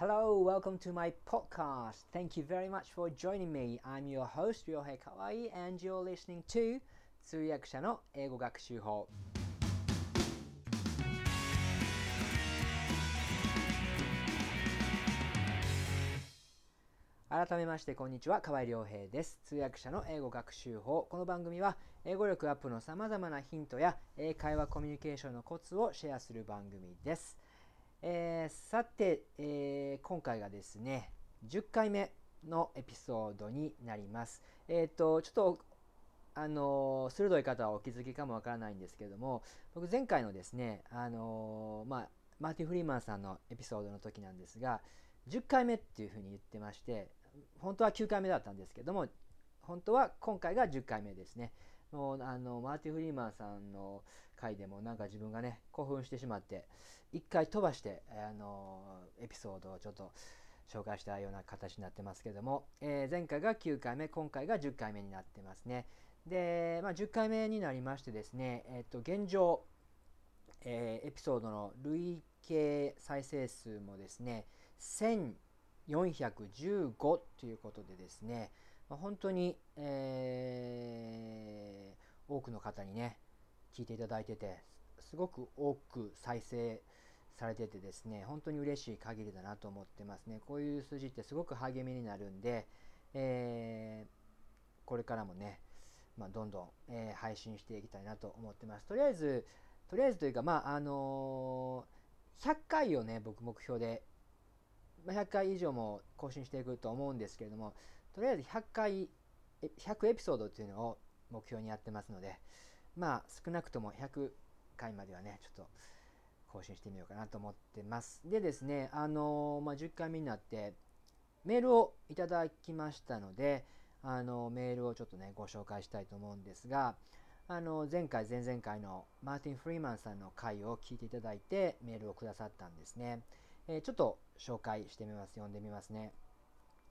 Hello, welcome to my podcast. Thank you very much for joining me. I'm your host, Ryohei Kawai, and you're listening to 通訳者の英語学習法。改めましてこんにちは河合良平です通訳者の英語学習法この番組は英語力アップのさまざまなヒントや英会話コミュニケーションのコツをシェアする番組です、えー、さて、えー、今回がですね10回目のエピソードになります。え、ー、とちょっとあの鋭い方はお気づきかもわからないんですけども僕前回のですねあのまあマーティ・フリーマンさんのエピソードの時なんですが10回目っていうふうに言ってまして本当は9回目だったんですけども本当は今回が10回目ですね。もうあのマーティ・フリーマンさんの回でもなんか自分がね興奮してしまって1回飛ばしてあのエピソードをちょっと紹介したような形になってますけども、えー、前回が9回目今回が10回目になってますね。で、まあ、10回目になりましてですね、えっ、と現状、えー、エピソードの累計再生数もですね1415ということでですね、まあ、本当に、えー、多くの方にね、聞いていただいてて、すごく多く再生されててですね、本当に嬉しい限りだなと思ってますね。こういう数字ってすごく励みになるんで、えー、これからもね、まあ、どんどん、えー、配信していきたいなと思ってます。とりあえず、とりあえずというか、まあ、あのー、100回をね、僕目標でま100回以上も更新していくと思うんですけれども、とりあえず100回、100エピソードっていうのを目標にやってますので、まあ少なくとも100回まではね、ちょっと更新してみようかなと思ってます。でですね、あのまあ、10回目になってメールをいただきましたので、あのメールをちょっとね、ご紹介したいと思うんですが、あの前回、前々回のマーティン・フリーマンさんの回を聞いていただいてメールをくださったんですね。えー、ちょっと紹介してみます。読んでみますね。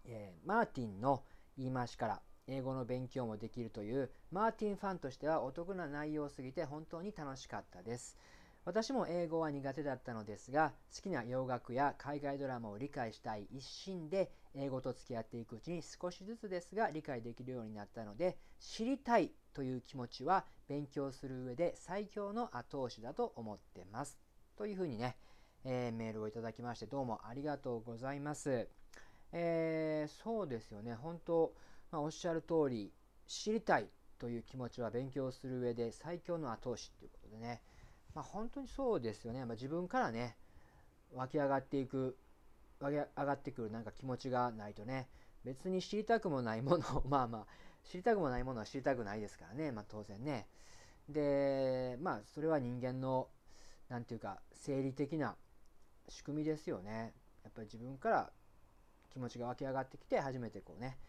えー、マーティンの言い回しから英語の勉強もできるというマーティンファンとしてはお得な内容すぎて本当に楽しかったです。私も英語は苦手だったのですが好きな洋楽や海外ドラマを理解したい一心で英語と付き合っていくうちに少しずつですが理解できるようになったので知りたいという気持ちは勉強する上で最強の後押しだと思ってますというふうにねえー、メールをいただきましてどうもありがとうございます。えー、そうですよね本当、まあ、おっしゃる通り知りたいという気持ちは勉強する上で最強の後押しということでね、まあ、本当にそうですよね、まあ、自分からね湧き上がっていく湧き上がってくるなんか気持ちがないとね別に知りたくもないもの まあまあ知りたくもないものは知りたくないですからね、まあ、当然ね。でまあそれは人間の何て言うか生理的な仕組みですよね。やっぱり自分から気持ちが湧き上がってきて初めてこうね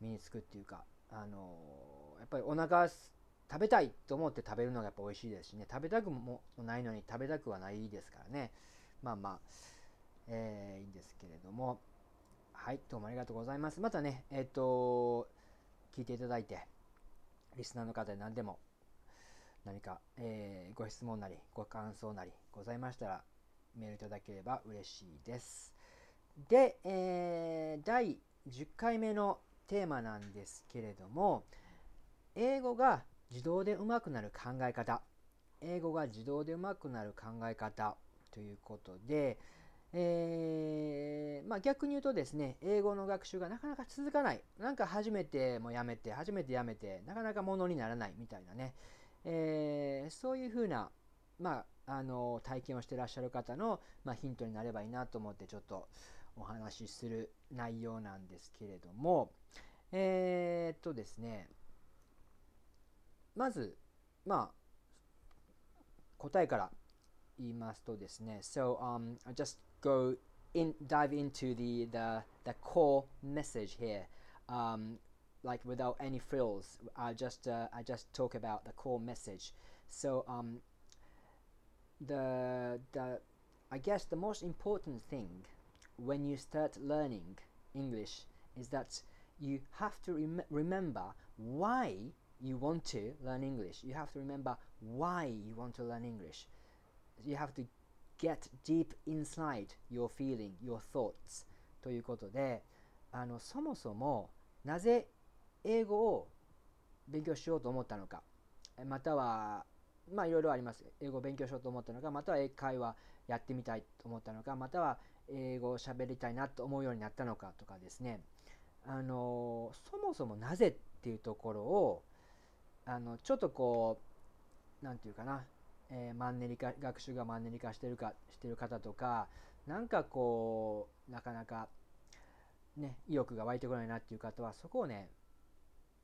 身につくっていうかあのやっぱりお腹食べたいと思って食べるのがやっぱ美味しいですしね。食べたくもないのに食べたくはないですからね。まあまあ、えー、いいんですけれども。はいどうもありがとうございます。またねえっ、ー、と聞いていただいてリスナーの方で何でも何か、えー、ご質問なりご感想なりございましたらメールいただければ嬉しいです。で、えー、第10回目のテーマなんですけれども、英語が自動で上手くなる考え方。英語が自動で上手くなる考え方ということで、えー、まあ、逆に言うとですね、英語の学習がなかなか続かない。なんか初めてもやめて、初めてやめて、なかなかものにならないみたいなね、えー、そういうふうな、まあ、あの体験をしてらっしゃる方の、まあ、ヒントになればいいなと思ってちょっとお話しする内容なんですけれどもえー、っとですねまずまあ答えから言いますとですね So um, I'll just go in dive into the the, the core message here um, like without any frills I just uh, I just talk about the core message so um, the the I guess the most important thing when you start learning English is that you have to rem remember why you want to learn English. You have to remember why you want to learn English. You have to get deep inside your feeling, your thoughts ということで、あのそもそもなぜ英語を勉強しようと思ったのか、または、まあいろいろあります。英語を勉強しようと思ったのか、または英会話やってみたいと思ったのか、または英語を喋りたいなと思うようになったのかとかですね、あのそもそもなぜっていうところを、あのちょっとこう、なんていうかな、えー、マンネリ化、学習がマンネリ化してるか、してる方とか、なんかこう、なかなか、ね、意欲が湧いてこないなっていう方は、そこをね、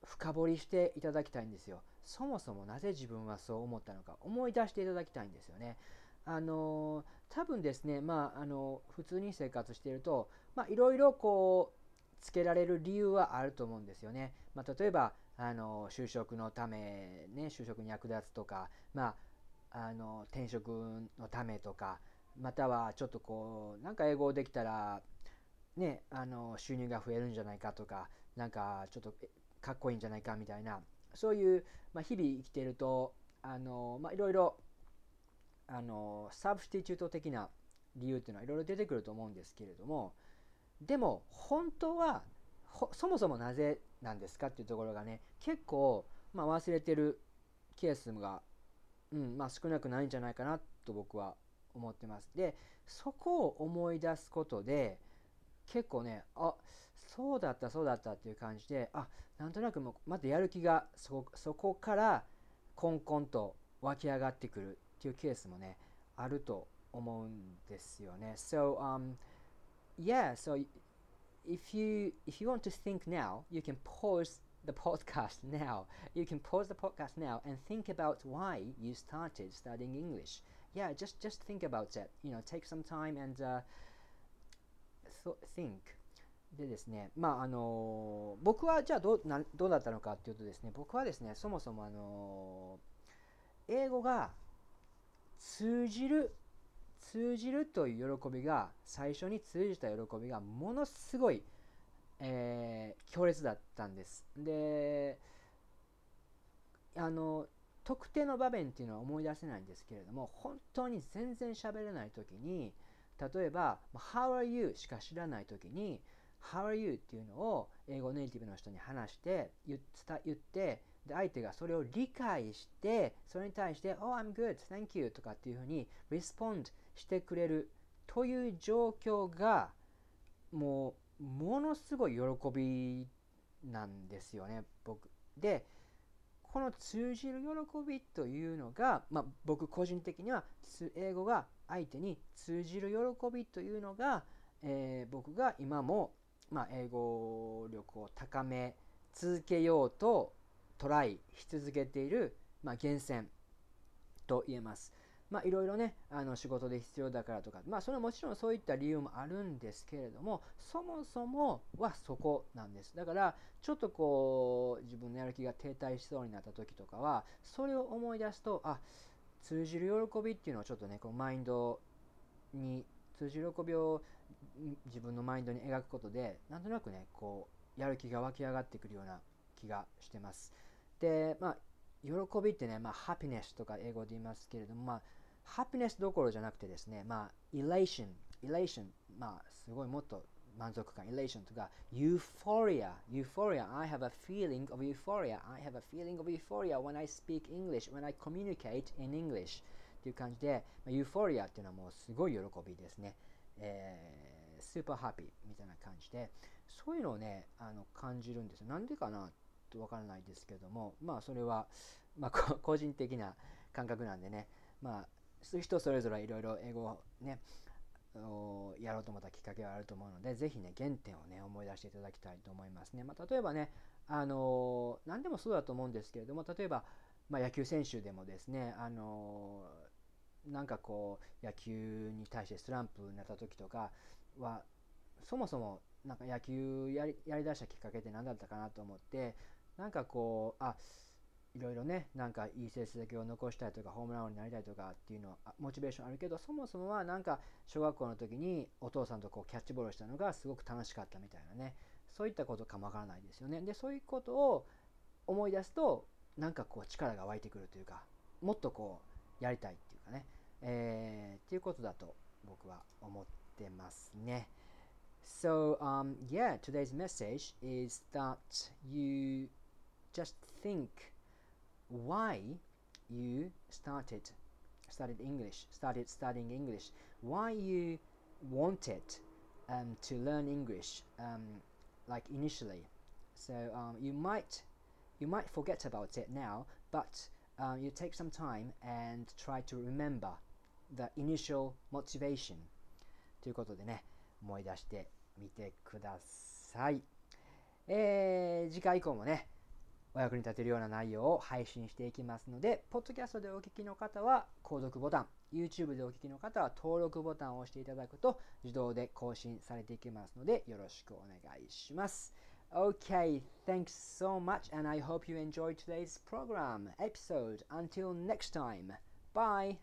深掘りしていただきたいんですよ。そもそもなぜ自分はそう思ったのか、思い出していただきたいんですよね。あの多分ですね、まあ、あの普通に生活していると、まあ、いろいろこうつけられる理由はあると思うんですよね。まあ、例えばあの就職のため、ね、就職に役立つとか、まあ、あの転職のためとかまたはちょっとこうなんか英語できたら、ね、あの収入が増えるんじゃないかとかなんかちょっとかっこいいんじゃないかみたいなそういう、まあ、日々生きているとあの、まあ、いろいろあのサブスティチュート的な理由っていうのはいろいろ出てくると思うんですけれどもでも本当はそもそもなぜなんですか？っていうところがね結構、まあ、忘れてるケースが、うんまあ、少なくないんじゃないかなと僕は思ってます。でそこを思い出すことで結構ねあそうだったそうだったっていう感じであなんとなくもまたやる気がそこからコンコンと湧き上がってくるっていうケースもねあると思うんですよね。So, um, yeah, so if you if you want to think now, you can pause the podcast now. You can pause the podcast now and think about why you started studying English. Yeah, just just think about it. You know, take some time and uh, th- think. でですね、まああの僕はじゃあどうなどうだったのかっていうとですね、僕はですね、そもそもあの英語が通じる 通じるという喜びが最初に通じた喜びがものすごい、えー、強烈だったんです。であの特定の場面っていうのは思い出せないんですけれども本当に全然喋れない時に例えば「How are you?」しか知らない時に「How are you?」っていうのを英語ネイティブの人に話して言ってで相手がそれを理解してそれに対して「Oh, I'm good, thank you」とかっていうふうに respond してくれるという状況がもうものすごい喜びなんですよね僕。でこの通じる喜びというのが、まあ、僕個人的には英語が相手に通じる喜びというのが、えー、僕が今も、まあ、英語力を高め続けようとトライし続けている、まあ、源泉と言えます。まあいろいろね、あの仕事で必要だからとか、まあそれはもちろんそういった理由もあるんですけれども、そもそもはそこなんです。だから、ちょっとこう、自分のやる気が停滞しそうになった時とかは、それを思い出すと、あ、通じる喜びっていうのをちょっとね、こうマインドに、通じる喜びを自分のマインドに描くことで、なんとなくね、こう、やる気が湧き上がってくるような気がしてます。で、まあ、喜びってね、まあ、 happiness とか英語で言いますけれども、まあ、 happiness どころじゃなくてですね、まあ、 elation、elation、まあ、すごいもっと満足感、エレーションとか、ユーフォリア、ユーフォリア、I have a feeling of euphoria, I have a feeling of euphoria when I speak English, when I communicate in English っていう感じで、まあ、 euphoria っていうのはもうすごい喜びですね。えー、 super happy みたいな感じで、そういうのをね、あの感じるんですよ。なんでかなとわからないですけども、まあそれは、まあ、個人的な感覚なんでね、まあ人それぞれいろいろ英語をねやろうと思ったきっかけはあると思うので、ぜひね、原点をね、思い出していただきたいと思いますね。まあ、例えばね、あの、何でもそうだと思うんですけれども、例えば、まあ、野球選手でもですね、あの、なんかこう、野球に対してスランプになった時とかは、そもそもなんか野球やりやりだしたきっかけって何だったかなと思って、なんかこう、あ、いろいろね、なんかいい成績を残したいとか、ホームラン王になりたいとかっていうのは、モチベーションあるけど、そもそもはなんか小学校の時にお父さんとこうキャッチボールしたのがすごく楽しかったみたいなね、そういったことかもわからないですよね。で、そういうことを思い出すと、なんかこう力が湧いてくるというか、もっとこうやりたいっていうかね、えー、っていうことだと僕は思ってますね。So, um, yeah, today's message is that you just think why you started studied English, started studying English, why you wanted um, to learn English um, like initially. So um, you might you might forget about it now, but um, you take some time and try to remember the initial motivation ということでね思い出してみてください。えー、次回以降もね お役に立てるような内容を配信していきますので、ポッドキャストでお聞きの方は購読ボタン、YouTube でお聞きの方は登録ボタンを押していただくと自動で更新されていきますのでよろしくお願いします。Okay, thanks so much and I hope you enjoyed today's program episode. Until next time, bye!